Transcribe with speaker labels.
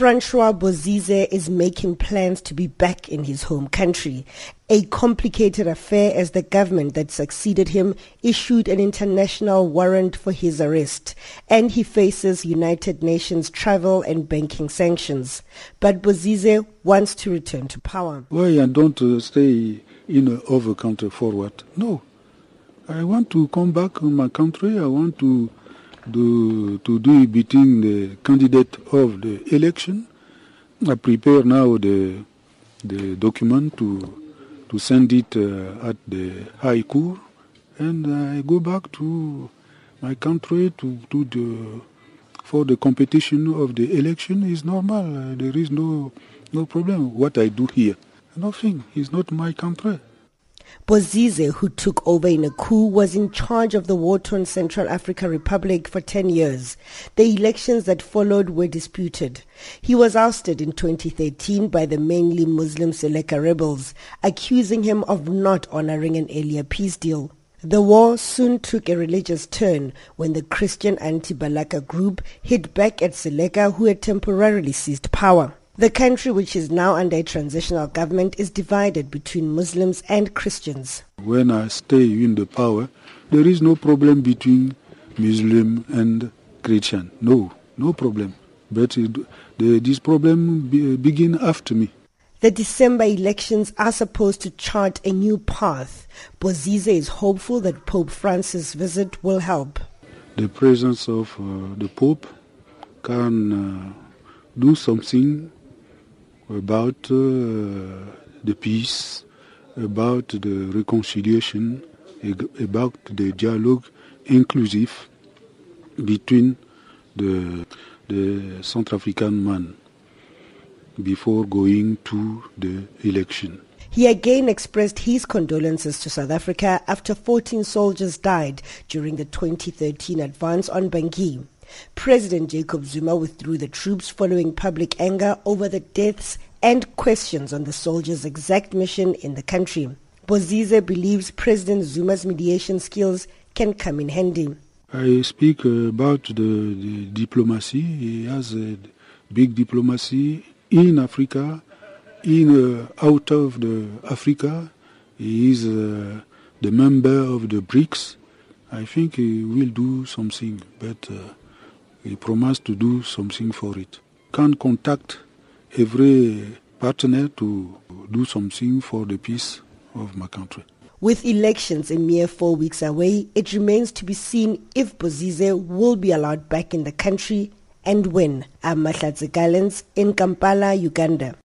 Speaker 1: Francois Bozize is making plans to be back in his home country. A complicated affair as the government that succeeded him issued an international warrant for his arrest and he faces United Nations travel and banking sanctions. But Bozize wants to return to power.
Speaker 2: Why I don't uh, stay in a other country for what? No. I want to come back in my country. I want to do, to do between the candidate of the election. I prepare now the the document to to send it uh, at the High Court, and I go back to my country to do the for the competition of the election is normal. Uh, there is no no problem. What I do here, nothing. It's not my country.
Speaker 1: Bozize, who took over in a coup, was in charge of the war-torn Central African Republic for 10 years. The elections that followed were disputed. He was ousted in 2013 by the mainly Muslim Seleka rebels, accusing him of not honoring an earlier peace deal. The war soon took a religious turn when the Christian anti-Balaka group hit back at Seleka who had temporarily seized power. The country, which is now under a transitional government, is divided between Muslims and Christians.
Speaker 2: When I stay in the power, there is no problem between Muslim and Christian. No, no problem. But it, the, this problem be, begin after me.
Speaker 1: The December elections are supposed to chart a new path. Bozize is hopeful that Pope Francis' visit will help.
Speaker 2: The presence of uh, the Pope can uh, do something about uh, the peace, about the reconciliation, about the dialogue inclusive between the, the Central African man before going to the election.
Speaker 1: He again expressed his condolences to South Africa after 14 soldiers died during the 2013 advance on Bangui. President Jacob Zuma withdrew the troops following public anger over the deaths and questions on the soldiers' exact mission in the country. Bozize believes President Zuma's mediation skills can come in handy.
Speaker 2: I speak about the, the diplomacy. He has a big diplomacy in Africa, in uh, out of the Africa. He is uh, the member of the BRICS. I think he will do something, but uh, he promised to do something for it. Can contact every partner to do something for the peace of my country.
Speaker 1: With elections a mere four weeks away, it remains to be seen if Bozize will be allowed back in the country and when. I'm in Kampala, Uganda.